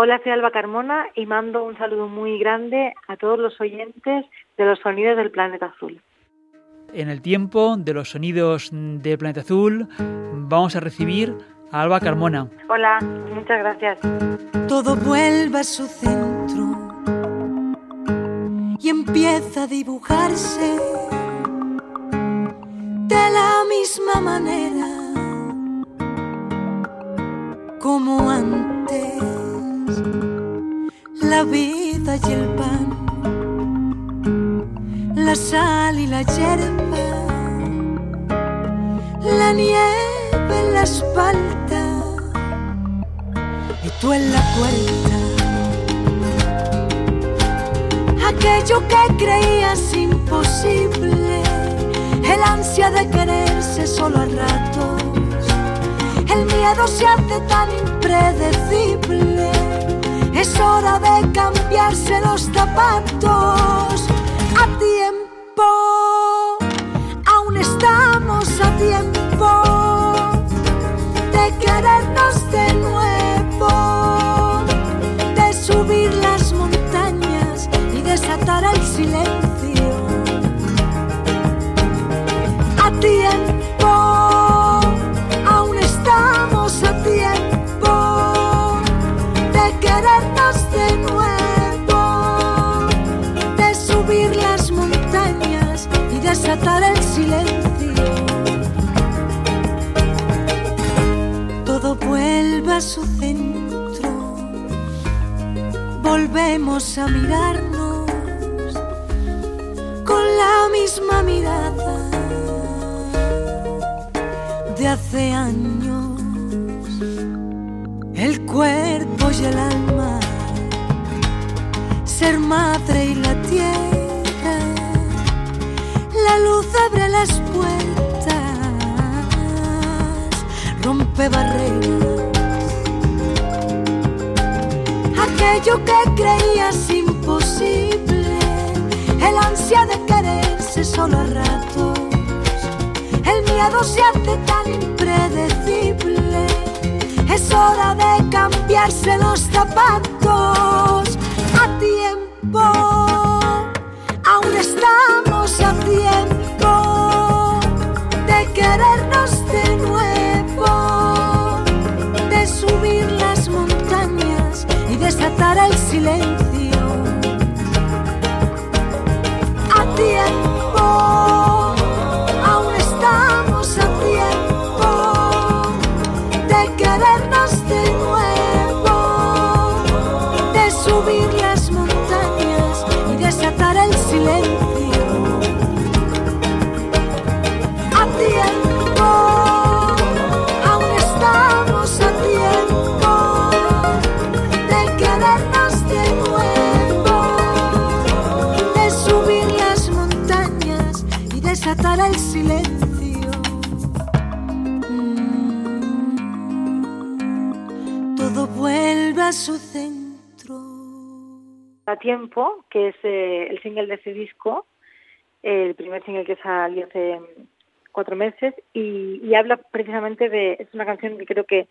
Hola, soy Alba Carmona y mando un saludo muy grande a todos los oyentes de los sonidos del planeta azul. En el tiempo de los sonidos del planeta azul vamos a recibir a Alba Carmona. Hola, muchas gracias. Todo vuelve a su centro y empieza a dibujarse de la misma manera como antes la vida y el pan la sal y la hierba la nieve en la espalda y tú en la puerta. Aquello que creías imposible el ansia de quererse solo a ratos, el miedo se hace tan impredecible, es hora de cambiarse los zapatos solo a ratos el miedo se hace tan impredecible. Es hora de cambiarse los zapatos a tiempo. Aún estamos a tiempo de querernos de nuevo, de subir las montañas y desatar el silencio. Tiempo, que es eh, el single de ese disco, el primer single que salió hace cuatro meses, y, habla precisamente de, es una canción que creo que,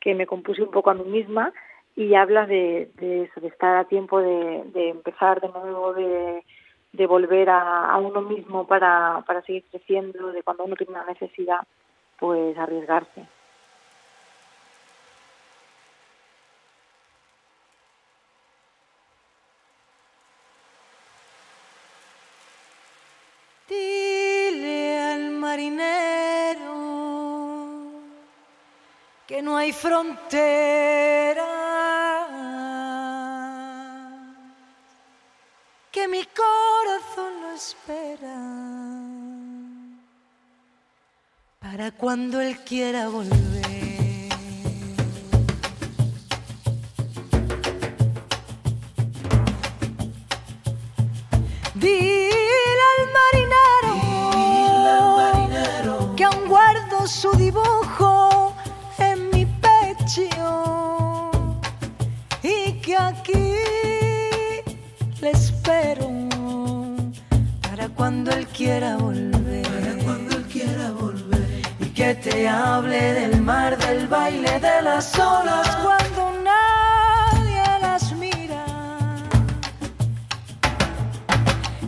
que me compuse un poco a mí misma, y habla de, de eso, de estar a tiempo de, de empezar de nuevo, de, de volver a, a, uno mismo para, para seguir creciendo, de cuando uno tiene una necesidad, pues arriesgarse. Que no hay frontera, que mi corazón lo espera para cuando él quiera volver. quiera volver. Para cuando él quiera volver. Y que te hable del mar, del baile, de las olas cuando nadie las mira.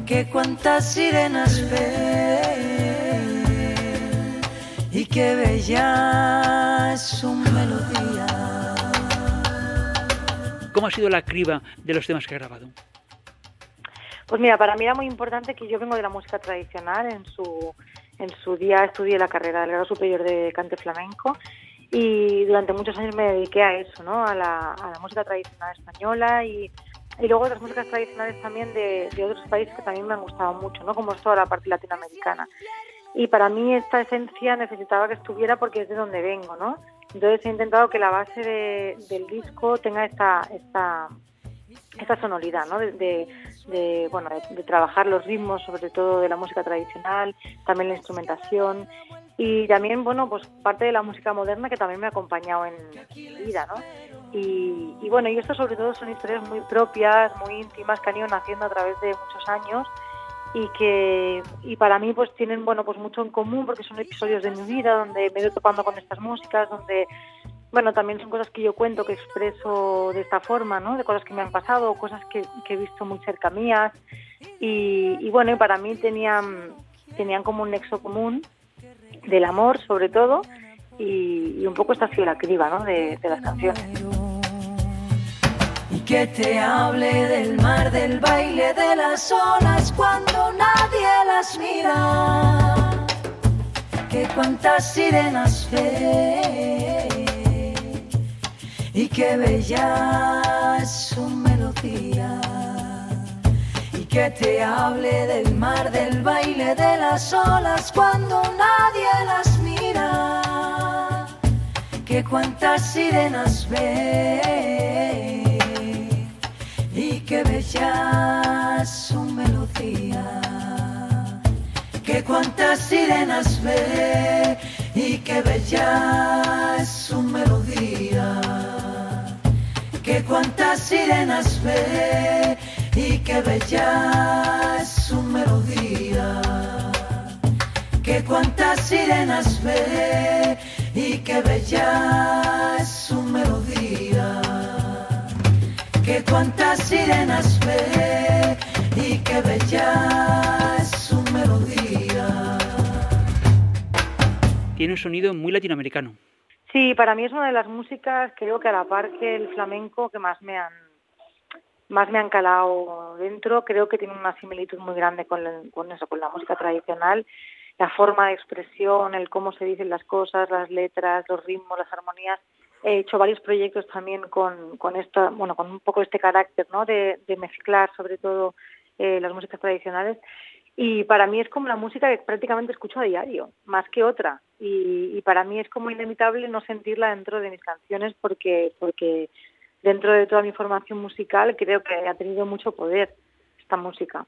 Que cuantas sirenas ve. Y que bella es su melodía. ¿Cómo ha sido la criba de los temas que ha grabado? Pues mira, para mí era muy importante que yo vengo de la música tradicional. En su, en su día estudié la carrera del grado superior de cante flamenco y durante muchos años me dediqué a eso, ¿no? A la, a la música tradicional española y, y luego otras músicas tradicionales también de, de, otros países que también me han gustado mucho, ¿no? Como es toda la parte latinoamericana. Y para mí esta esencia necesitaba que estuviera porque es de donde vengo, ¿no? Entonces he intentado que la base de, del disco tenga esta, esta, esta sonoridad, ¿no? De, de, bueno, de, trabajar los ritmos, sobre todo de la música tradicional, también la instrumentación y también, bueno, pues parte de la música moderna que también me ha acompañado en, mi vida, ¿no? Y, bueno, y esto sobre todo son historias muy propias, muy íntimas que han ido naciendo a través de muchos años y que y para mí pues tienen bueno pues mucho en común porque son episodios de mi vida donde me he topando con estas músicas donde bueno también son cosas que yo cuento que expreso de esta forma no de cosas que me han pasado cosas que, he visto muy cerca mías y, y, bueno y para mí tenían tenían como un nexo común del amor sobre todo y, y un poco esta ha sido la criba ¿no? de, las canciones que te hable del mar, del baile de las olas cuando nadie las mira. Que cuántas sirenas y qué bella es su melodía. Y que te hable del mar, del baile de las olas cuando nadie las mira. Que cuántas sirenas ve y qué bella es su melodía. Que cuántas sirenas ve y qué bella es su melodía. Que cuántas sirenas ve y qué bella es su melodía. Que cuántas sirenas ve y qué bella es su melodía que cuántas sirenas ve y qué bella es su melodía. Tiene un sonido muy latinoamericano. Sí, para mí es una de las músicas, creo que a la par que el flamenco, que más me han más me han calado dentro. Creo que tiene una similitud muy grande con, el, con eso, con la música tradicional. La forma de expresión, el cómo se dicen las cosas, las letras, los ritmos, las armonías he hecho varios proyectos también con, con esta, bueno, con un poco este carácter, ¿no? De, de mezclar sobre todo eh, las músicas tradicionales. Y para mí es como la música que prácticamente escucho a diario, más que otra. Y, para mí es como inevitable no sentirla dentro de mis canciones porque, porque dentro de toda mi formación musical creo que ha tenido mucho poder esta música.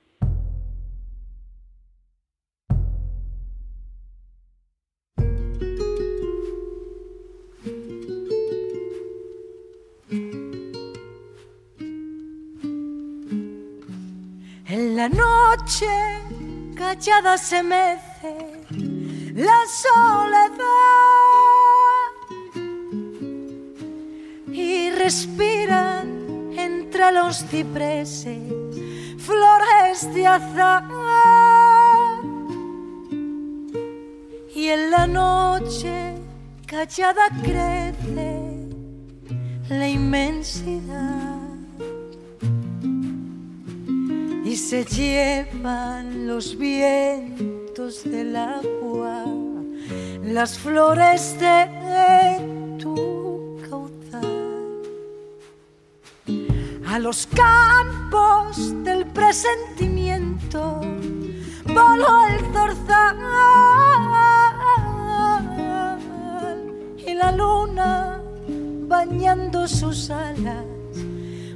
En la noche callada se mece la soledad y respiran entre los cipreses flores de azar. Y en la noche callada crece la inmensidad. y se llevan los vientos del agua, las flores de tu caudal, a los campos del presentimiento voló el zorzal y la luna bañando sus alas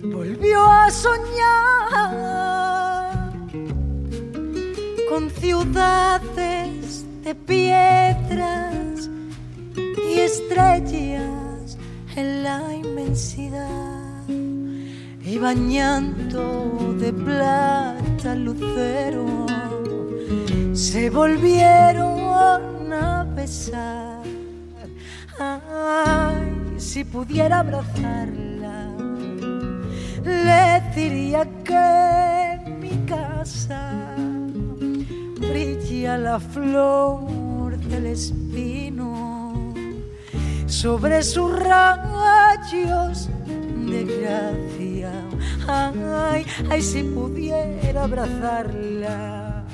volvió a soñar con ciudades de piedras y estrellas en la inmensidad y bañando de plata lucero se volvieron a besar. Ay, si pudiera abrazarla, le diría que mi casa brilla la flor del espino sobre sus rayos de gracia. Ay, ay, si pudiera abrazarla,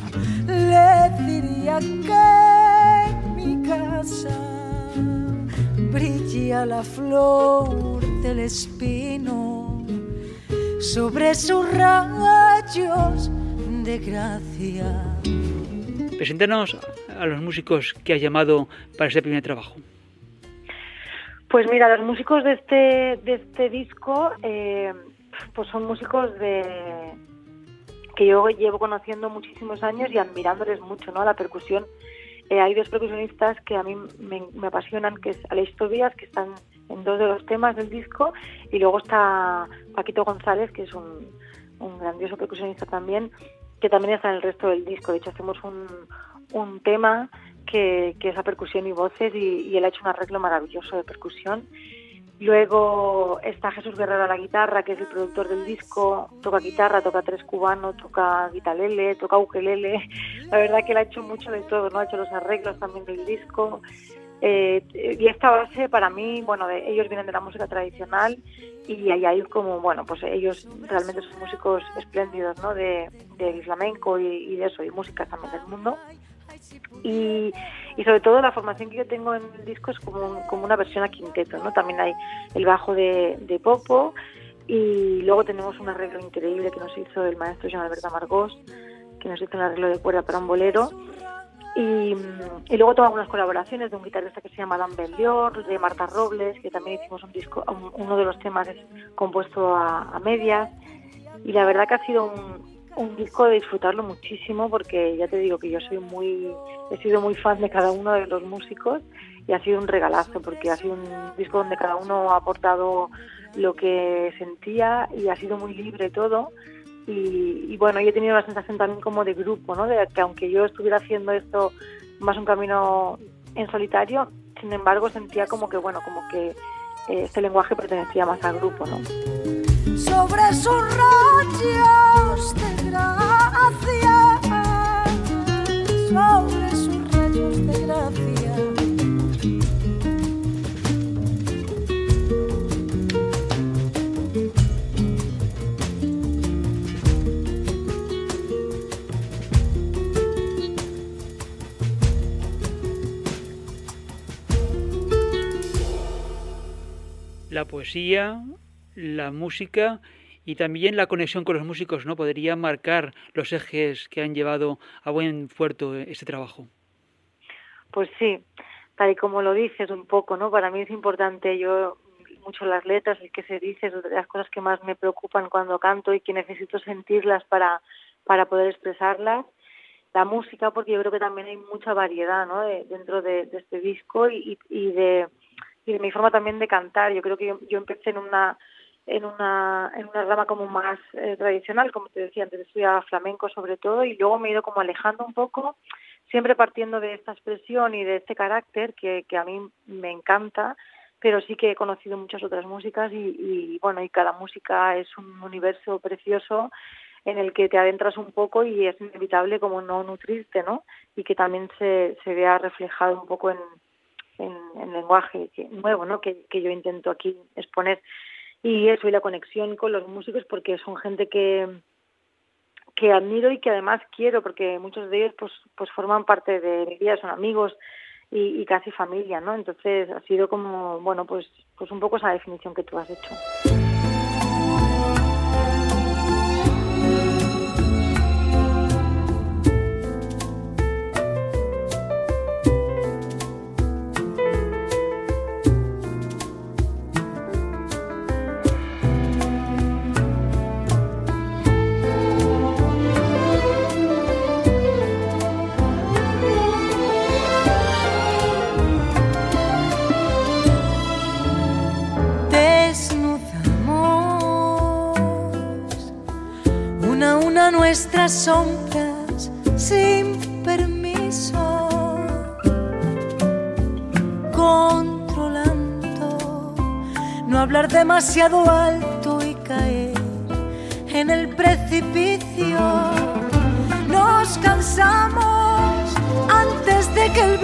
le diría que mi casa brilla la flor del espino sobre sus rayos de gracia. Preséntanos a los músicos que has llamado para este primer trabajo. Pues mira, los músicos de este, de este disco eh, pues son músicos de que yo llevo conociendo muchísimos años y admirándoles mucho, ¿no? La percusión. Eh, hay dos percusionistas que a mí me, apasionan, que es Aleix Tobias, que están en dos de los temas del disco, y luego está Paquito González, que es un, un grandioso percusionista también, que también está en el resto del disco. De hecho, hacemos un, un tema que, que es a percusión y voces y, y, él ha hecho un arreglo maravilloso de percusión. Luego está Jesús Guerrero a la guitarra, que es el productor del disco, toca guitarra, toca tres cubanos, toca guitarlele, toca ukelele. La verdad que él ha hecho mucho de todo, ¿no? Ha hecho los arreglos también del disco. Eh, y esta base para mí, bueno, de, ellos vienen de la música tradicional y ahí hay como, bueno, pues ellos realmente son músicos espléndidos, ¿no? De, del flamenco y, de eso, y música también del mundo. Y, y, sobre todo la formación que yo tengo en el disco es como, como una versión a quinteto, ¿no? También hay el bajo de, Popo y luego tenemos un arreglo increíble que nos hizo el maestro Jean Alberto Amargós, que nos hizo un arreglo de cuerda para un bolero. Y, y, luego tengo algunas colaboraciones de un guitarrista que se llama Dan Bellior, de Marta Robles, que también hicimos un disco, uno de los temas es compuesto a, a medias. Y la verdad que ha sido un, un disco de disfrutarlo muchísimo porque ya te digo que yo soy muy he sido muy fan de cada uno de los músicos y ha sido un regalazo porque ha sido un disco donde cada uno ha aportado lo que sentía y ha sido muy libre todo y, bueno yo he tenido la sensación también como de grupo no de que aunque yo estuviera haciendo esto más un camino en solitario sin embargo sentía como que bueno como que eh, este lenguaje pertenecía más al grupo no sobre sus rayos de gracia, sobre sus rayos de gracia. La poesía, la música y también la conexión con los músicos, ¿no? Podría marcar los ejes que han llevado a buen puerto este trabajo. Pues sí, tal y como lo dices un poco, ¿no? Para mí es importante yo mucho las letras, el que se dice, las cosas que más me preocupan cuando canto y que necesito sentirlas para, para poder expresarlas. La música, porque yo creo que también hay mucha variedad, ¿no? De, dentro de, de, este disco y, y, de, y mi forma también de cantar. Yo creo que yo, yo empecé en una en una, en una rama como más eh, tradicional, como te decía antes, estudiaba flamenco sobre todo y luego me he ido como alejando un poco, siempre partiendo de esta expresión y de este carácter que, que a mí me encanta, pero sí que he conocido muchas otras músicas y, y bueno, y cada música es un universo precioso en el que te adentras un poco y es inevitable como no nutrirte, ¿no? Y que también se, se vea reflejado un poco en, en, en lenguaje nuevo, ¿no? Que, que yo intento aquí exponer. Y eso y la conexión con los músicos porque son gente que que admiro y que además quiero porque muchos de ellos pues pues forman parte de mi vida son amigos y, y casi familia no entonces ha sido como bueno pues pues un poco esa definición que tú has hecho nuestras sombras sin permiso, controlando, no hablar demasiado alto y caer en el precipicio. Nos cansamos Y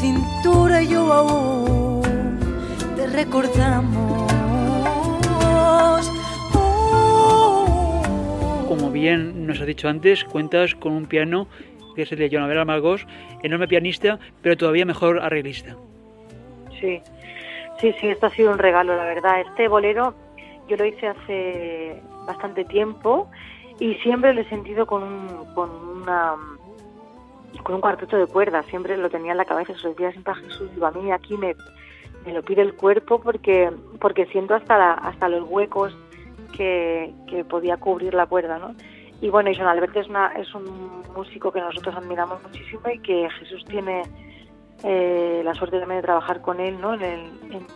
cintura y yo aún te recordamos. Oh. Como bien nos ha dicho antes, cuentas con un piano que es el de Joan Amargós, enorme pianista, pero todavía mejor arreglista. Sí, sí, sí, esto ha sido un regalo, la verdad. Este bolero yo lo hice hace bastante tiempo y siempre lo he sentido con un, con una con un cuarteto de cuerdas, siempre lo tenía en la cabeza, se lo decía siempre a Jesús, digo, a mí aquí me, me lo pide el cuerpo porque porque siento hasta hasta los huecos que, que podía cubrir la cuerda, ¿no? Y bueno, y John Albert es, una, es un músico que nosotros admiramos muchísimo y que Jesús tiene eh, la suerte también de trabajar con él, ¿no? En en,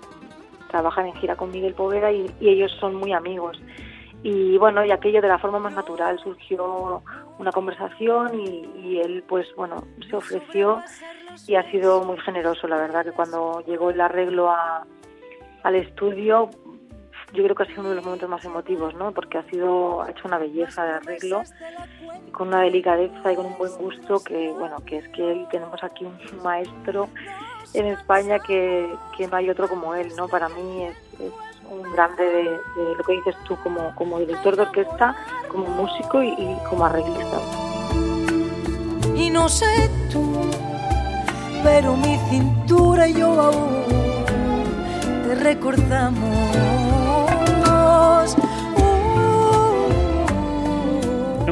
trabajan en gira con Miguel Poveda y, ellos son muy amigos. Y bueno, y aquello de la forma más natural surgió una conversación y, y él pues bueno, se ofreció y ha sido muy generoso, la verdad, que cuando llegó el arreglo a, al estudio, yo creo que ha sido uno de los momentos más emotivos, ¿no? Porque ha sido ha hecho una belleza de arreglo, con una delicadeza y con un buen gusto que, bueno, que es que tenemos aquí un maestro en España que, que no hay otro como él, ¿no? Para mí es, un grande de, lo que dices tú como, como director de orquesta, como músico y, y como arreglista. Y no sé tú, pero mi cintura y yo aún te recordamos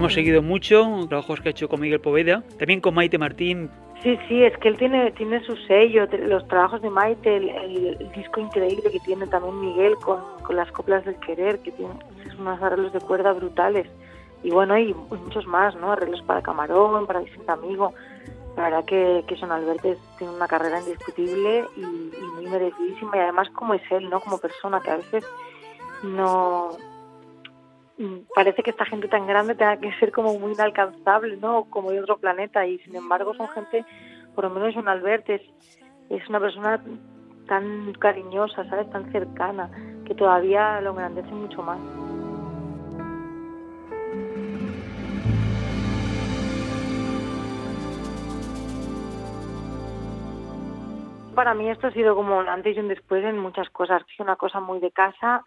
hemos seguido mucho, trabajos que ha hecho con Miguel Poveda, también con Maite Martín. Sí, sí, es que él tiene, tiene su sello, los trabajos de Maite, el, disco increíble que tiene también Miguel con, con, las coplas del querer, que tiene unos arreglos de cuerda brutales. Y bueno, y muchos más, ¿no? Arreglos para Camarón, para Vicente Amigo. La verdad que, que Son Albertes tiene una carrera indiscutible y, y muy merecidísima. Y además como es él, ¿no? Como persona, que a veces no parece que esta gente tan grande tenga que ser como muy inalcanzable, ¿no? Como de otro planeta y sin embargo son gente, por lo menos un Albert es, es una persona tan cariñosa, ¿sabes? Tan cercana, que todavía lo engrandece mucho más. Para mí esto ha sido como un antes y un después en muchas cosas. Es una cosa muy de casa,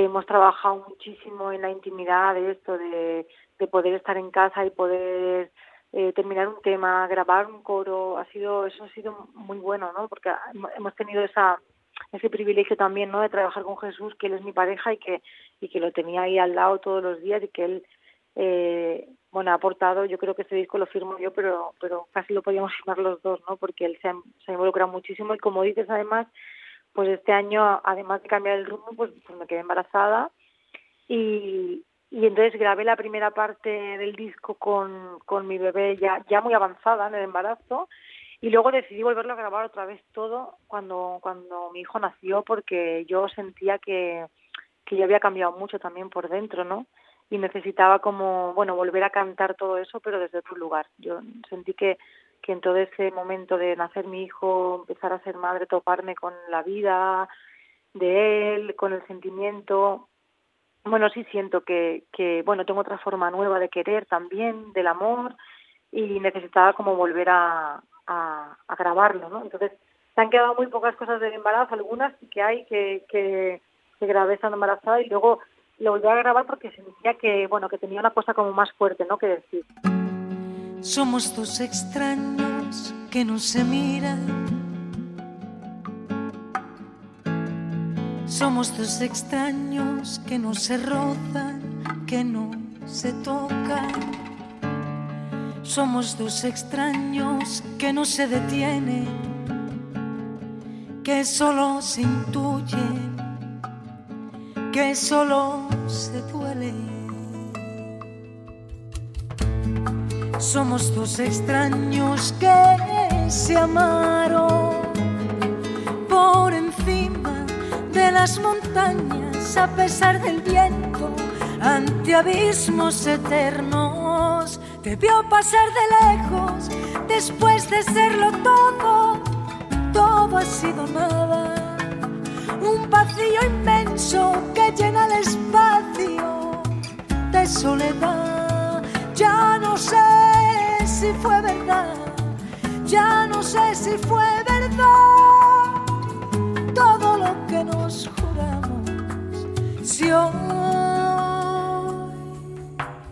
hemos trabajado muchísimo en la intimidad de esto, de, poder estar en casa y poder eh, terminar un tema, grabar un coro, ha sido eso ha sido muy bueno, ¿no? Porque hemos tenido esa ese privilegio también, ¿no? De trabajar con Jesús, que él es mi pareja y que y que lo tenía ahí al lado todos los días y que él eh, bueno ha aportado. Yo creo que ese disco lo firmo yo, pero pero casi lo podíamos firmar los dos, ¿no? Porque él se ha involucrado muchísimo y como dices además pues este año, además de cambiar el rumbo, pues, pues me quedé embarazada y, y entonces grabé la primera parte del disco con, con mi bebé ya, ya muy avanzada en el embarazo y luego decidí volverlo a grabar otra vez todo cuando, cuando mi hijo nació porque yo sentía que, que yo había cambiado mucho también por dentro, ¿no? Y necesitaba como, bueno, volver a cantar todo eso, pero desde otro lugar. Yo sentí que, que en todo ese momento de nacer mi hijo, empezar a ser madre, toparme con la vida de él, con el sentimiento. Bueno, sí siento que, que bueno, tengo otra forma nueva de querer también, del amor, y necesitaba como volver a, grabarlo, ¿no? Entonces, se han quedado muy pocas cosas del embarazo, algunas que hay que, que, que grabé estando embarazada y luego lo volví a grabar porque sentía que, bueno, que tenía una cosa como más fuerte, ¿no? Que decir. Somos dos extraños que no se miran. Somos dos extraños que no se rozan, que no se tocan. Somos dos extraños que no se detienen, que solo se intuyen, que solo se duelen. Somos dos extraños que se amaron por encima de las montañas a pesar del viento ante abismos eternos. Te vio pasar de lejos después de serlo todo, todo ha sido nada. Un vacío inmenso que llena el espacio de soledad. Ya no sé si fue verdad, ya no sé si fue verdad todo lo que nos juramos. Si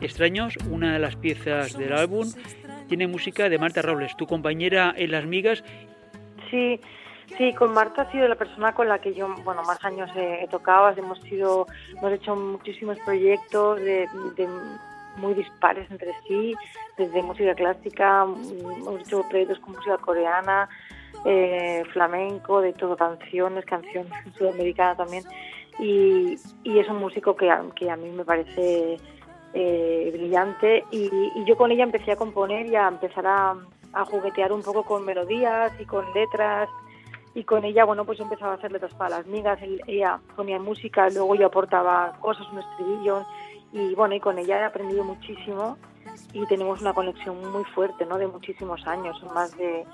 Extraños, una de las piezas del álbum, tiene música de Marta Robles, tu compañera en Las Migas. Sí, Sí, con Marta ha sido la persona con la que yo, bueno, más años he, tocado. Hemos sido, hemos hecho muchísimos proyectos de, muy dispares entre sí, desde música clásica, hemos hecho proyectos con música coreana, eh, flamenco, de todo, canciones, canciones sudamericana también. Y, es un músico que, que a mí me parece eh, brillante. Y, yo con ella empecé a componer y a empezar a, a juguetear un poco con melodías y con letras y con ella, bueno, pues empezaba a hacer letras para las migas, ella ponía música, luego yo aportaba cosas, un estribillo, y bueno, y con ella he aprendido muchísimo y tenemos una conexión muy fuerte, ¿no? De muchísimos años, son más de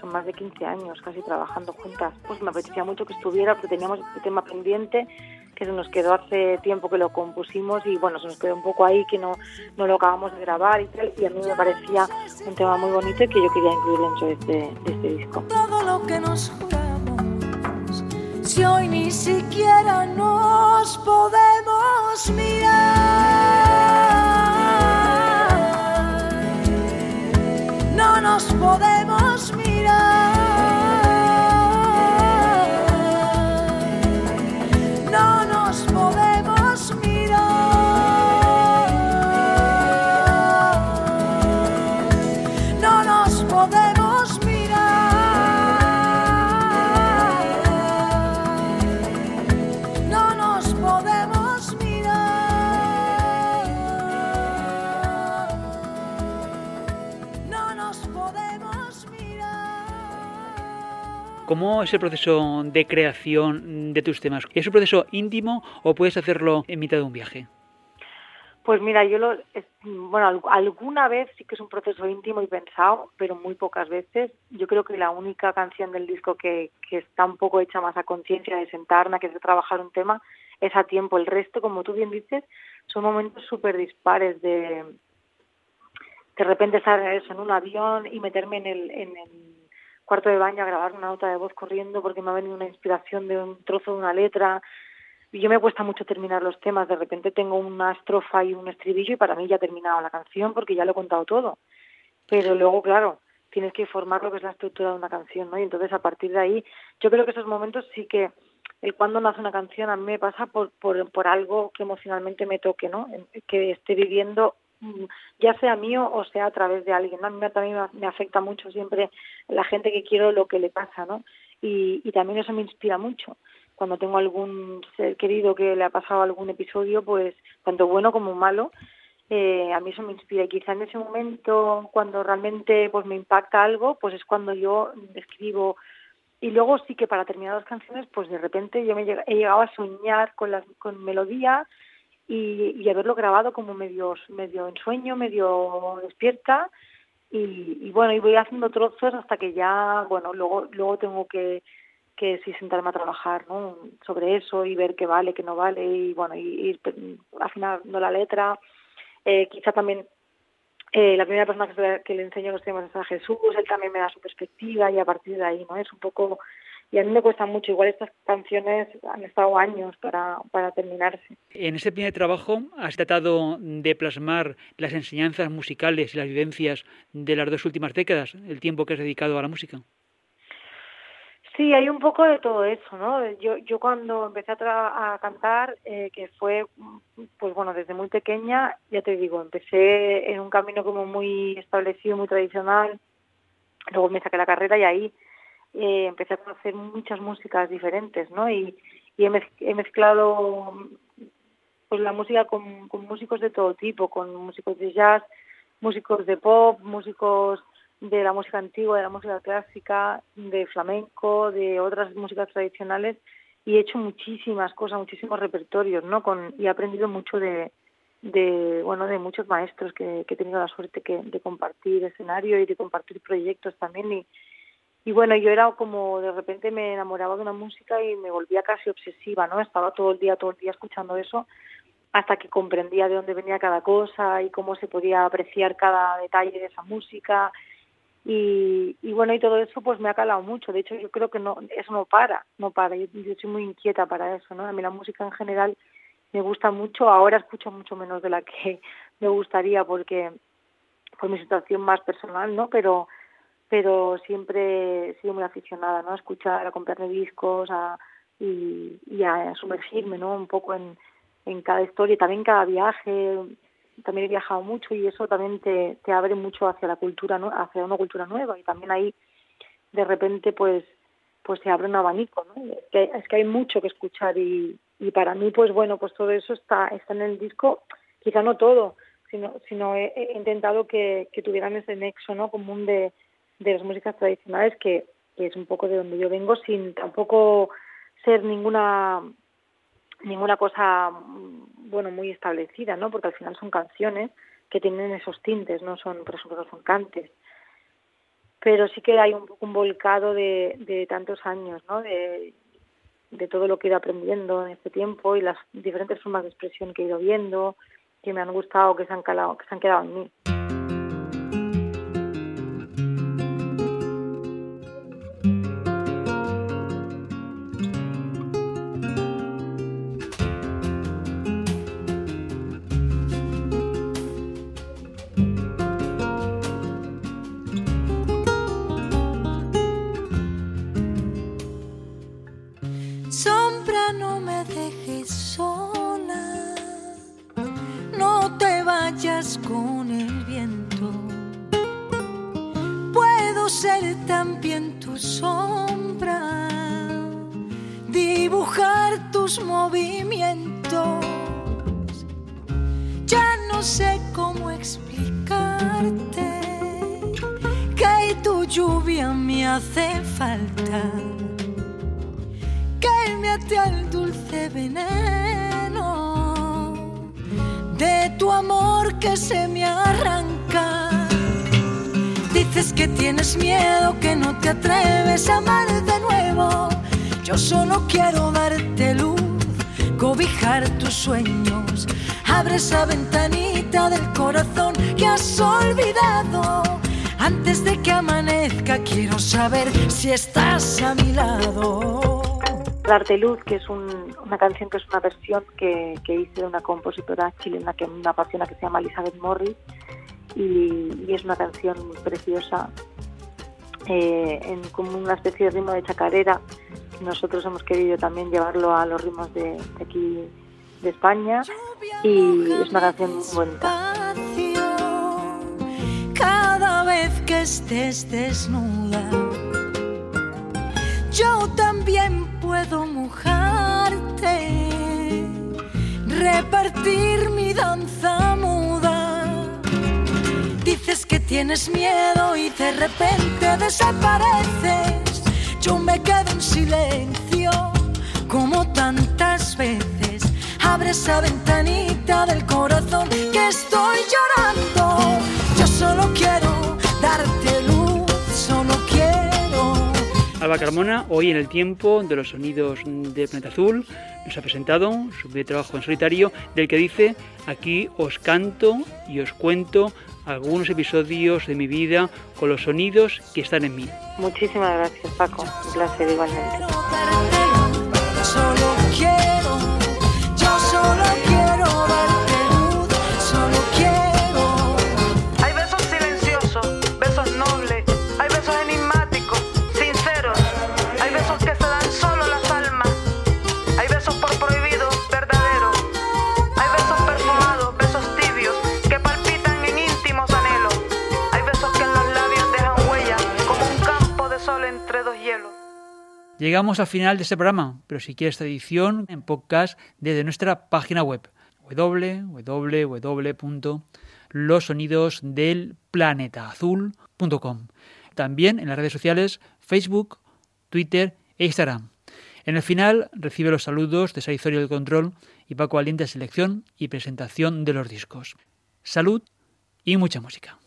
son más de 15 años casi trabajando juntas. Pues me apetecía mucho que estuviera porque teníamos este tema pendiente que se nos quedó hace tiempo que lo compusimos y bueno, se nos quedó un poco ahí que no, no lo acabamos de grabar y tal y a mí me parecía un tema muy bonito y que yo quería incluir dentro de este, de este disco. Todo lo que nos si hoy ni siquiera nos podemos mirar. Nos podemos mirar. ¿Cómo es el proceso de creación de tus temas? ¿Es un proceso íntimo o puedes hacerlo en mitad de un viaje? Pues mira, yo lo, bueno, alguna vez sí que es un proceso íntimo y pensado, pero muy pocas veces. Yo creo que la única canción del disco que, que está un poco hecha más a conciencia de sentarme, que de trabajar un tema, es a tiempo. El resto, como tú bien dices, son momentos súper dispares de de repente estar en un avión y meterme en el, en el cuarto de baño a grabar una nota de voz corriendo porque me ha venido una inspiración de un trozo de una letra. Y yo me cuesta mucho terminar los temas. De repente tengo una estrofa y un estribillo y para mí ya ha terminado la canción porque ya lo he contado todo. Pero luego, claro, tienes que formar lo que es la estructura de una canción, ¿no? Y entonces a partir de ahí, yo creo que esos momentos sí que el cuando nace una canción a mí me pasa por, por, por algo que emocionalmente me toque, ¿no? Que esté viviendo ya sea mío o sea a través de alguien. A mí también me afecta mucho siempre la gente que quiero lo que le pasa, ¿no? Y, y también eso me inspira mucho. Cuando tengo algún ser querido que le ha pasado algún episodio, pues tanto bueno como malo, eh, a mí eso me inspira. Y quizá en ese momento, cuando realmente pues me impacta algo, pues es cuando yo escribo. Y luego sí que para terminar las canciones, pues de repente yo me he llegado a soñar con las con melodías y, haberlo grabado como medio, medio en sueño, medio despierta y, bueno, y voy haciendo trozos hasta que ya, bueno, luego, luego tengo que, que sí sentarme a trabajar ¿no? sobre eso y ver qué vale, qué no vale y bueno, y ir afinando la letra. Eh, quizá también eh, la primera persona que le enseño los temas es a Jesús, él también me da su perspectiva y a partir de ahí, ¿no? Es un poco y a mí me cuesta mucho. Igual estas canciones han estado años para, para terminarse. En ese primer trabajo has tratado de plasmar las enseñanzas musicales y las vivencias de las dos últimas décadas, el tiempo que has dedicado a la música. Sí, hay un poco de todo eso, ¿no? Yo, yo cuando empecé a, a cantar, eh, que fue, pues bueno, desde muy pequeña, ya te digo, empecé en un camino como muy establecido, muy tradicional, luego me saqué la carrera y ahí eh, empecé a conocer muchas músicas diferentes, ¿no? Y, he, mezclado pues la música con, músicos de todo tipo, con músicos de jazz, músicos de pop, músicos de la música antigua, de la música clásica, de flamenco, de otras músicas tradicionales y he hecho muchísimas cosas, muchísimos repertorios, ¿no? Con, y he aprendido mucho de, bueno de muchos maestros que, que he tenido la suerte que, de compartir escenario y de compartir proyectos también y, y bueno, yo era como de repente me enamoraba de una música y me volvía casi obsesiva, ¿no? Estaba todo el día, todo el día escuchando eso hasta que comprendía de dónde venía cada cosa y cómo se podía apreciar cada detalle de esa música. Y, y bueno, y todo eso pues me ha calado mucho. De hecho, yo creo que no eso no para, no para. Yo, yo soy muy inquieta para eso, ¿no? A mí la música en general me gusta mucho. Ahora escucho mucho menos de la que me gustaría porque por mi situación más personal, ¿no? Pero pero siempre he sido muy aficionada, ¿no? A escuchar, a comprarme discos, a, y, y a sumergirme, ¿no? Un poco en, en cada historia, también cada viaje. También he viajado mucho y eso también te, te abre mucho hacia la cultura. Hacia una cultura nueva y también ahí de repente pues pues se abre un abanico, ¿no? Es que, es que hay mucho que escuchar y, y para mí pues bueno pues todo eso está está en el disco, quizá no todo, sino sino he, he intentado que, que tuvieran ese nexo, ¿no? Común de de las músicas tradicionales que, es un poco de donde yo vengo sin tampoco ser ninguna ninguna cosa bueno muy establecida no porque al final son canciones que tienen esos tintes no son por ejemplo no son cantes. Pero sí que hay un un volcado de, de tantos años no de, de todo lo que he ido aprendiendo en este tiempo y las diferentes formas de expresión que he ido viendo que me han gustado que se han calado que se han quedado en mí Antes de que amanezca, quiero saber si estás a mi lado. Darte Luz, que es un, una canción que es una versión que, que hice de una compositora chilena que me apasiona, que se llama Elizabeth Morris, y, y es una canción preciosa, eh, en como una especie de ritmo de chacarera. Nosotros hemos querido también llevarlo a los ritmos de, de aquí de España, y es una canción muy bonita. Cada vez que estés desnuda, yo también puedo mojarte, repartir mi danza muda. Dices que tienes miedo y de repente desapareces. Yo me quedo en silencio, como tantas veces. Abre esa ventanita del corazón que estoy llorando. Yo solo quiero darte luz, solo quiero. Alba Carmona, hoy en el tiempo de los sonidos de Planeta Azul, nos ha presentado su primer trabajo en solitario, del que dice, aquí os canto y os cuento algunos episodios de mi vida con los sonidos que están en mí. Muchísimas gracias, Paco. Un placer igualmente. Llegamos al final de este programa, pero si quieres esta edición en podcast desde nuestra página web www.losonidosdelplanetaazul.com. También en las redes sociales Facebook, Twitter e Instagram. En el final recibe los saludos de Saizorio del Control y Paco Aliente selección y presentación de los discos. Salud y mucha música.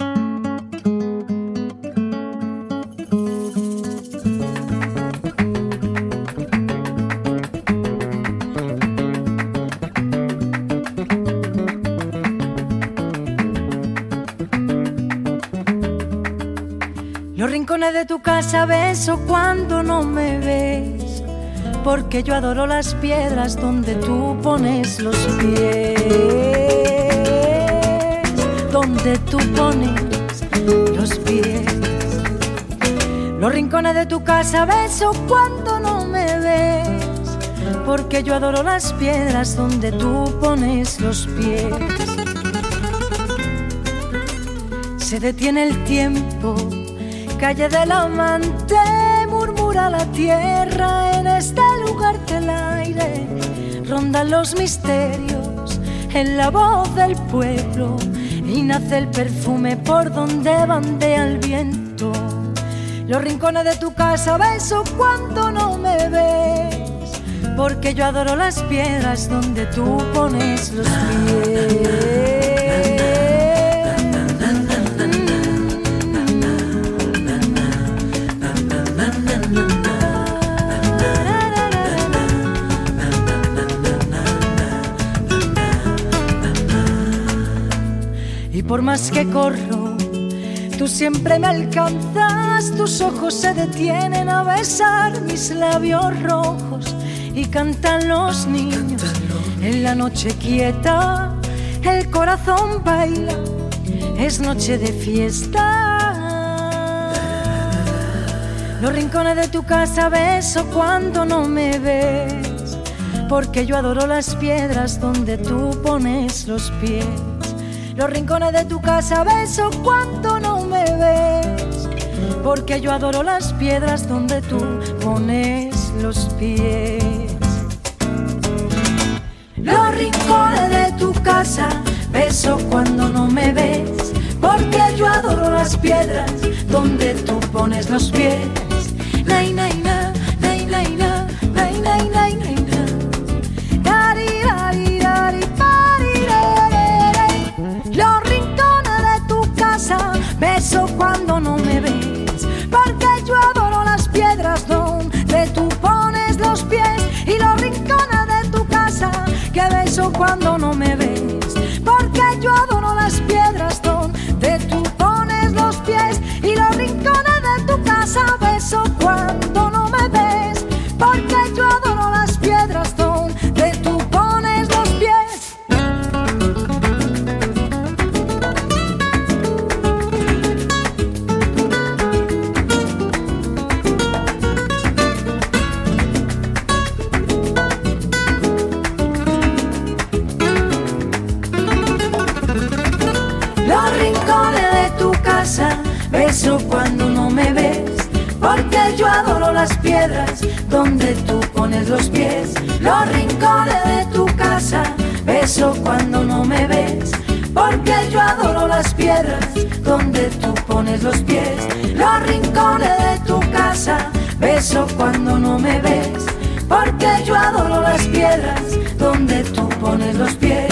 Rincones de tu casa beso cuando no me ves, porque yo adoro las piedras donde tú pones los pies, donde tú pones los pies. Los rincones de tu casa beso cuando no me ves, porque yo adoro las piedras donde tú pones los pies. Se detiene el tiempo, calle del amante, murmura la tierra en este lugar del aire. Rondan los misterios en la voz del pueblo y nace el perfume por donde bandea el viento. Los rincones de tu casa beso cuando no me ves, porque yo adoro las piedras donde tú pones los pies. Más que corro, tú siempre me alcanzas, tus ojos se detienen a besar mis labios rojos y cantan los niños en la noche quieta, el corazón baila, es noche de fiesta. Los rincones de tu casa beso cuando no me ves, porque yo adoro las piedras donde tú pones los pies los rincones de tu casa beso cuando no me ves, porque yo adoro las piedras donde tú pones los pies. Los rincones de tu casa beso cuando no me ves, porque yo adoro las piedras donde tú pones los pies. Nay, nay, na, nay, beso cuando no me ves, porque yo adoro las piedras donde tú pones los pies y los rincones de tu casa, que beso cuando no me ves, las piedras donde tú pones los pies. Los rincones de tu casa beso cuando no me ves, porque yo adoro las piedras donde tú pones los pies. Los rincones de tu casa beso cuando no me ves, porque yo adoro las piedras donde tú pones los pies.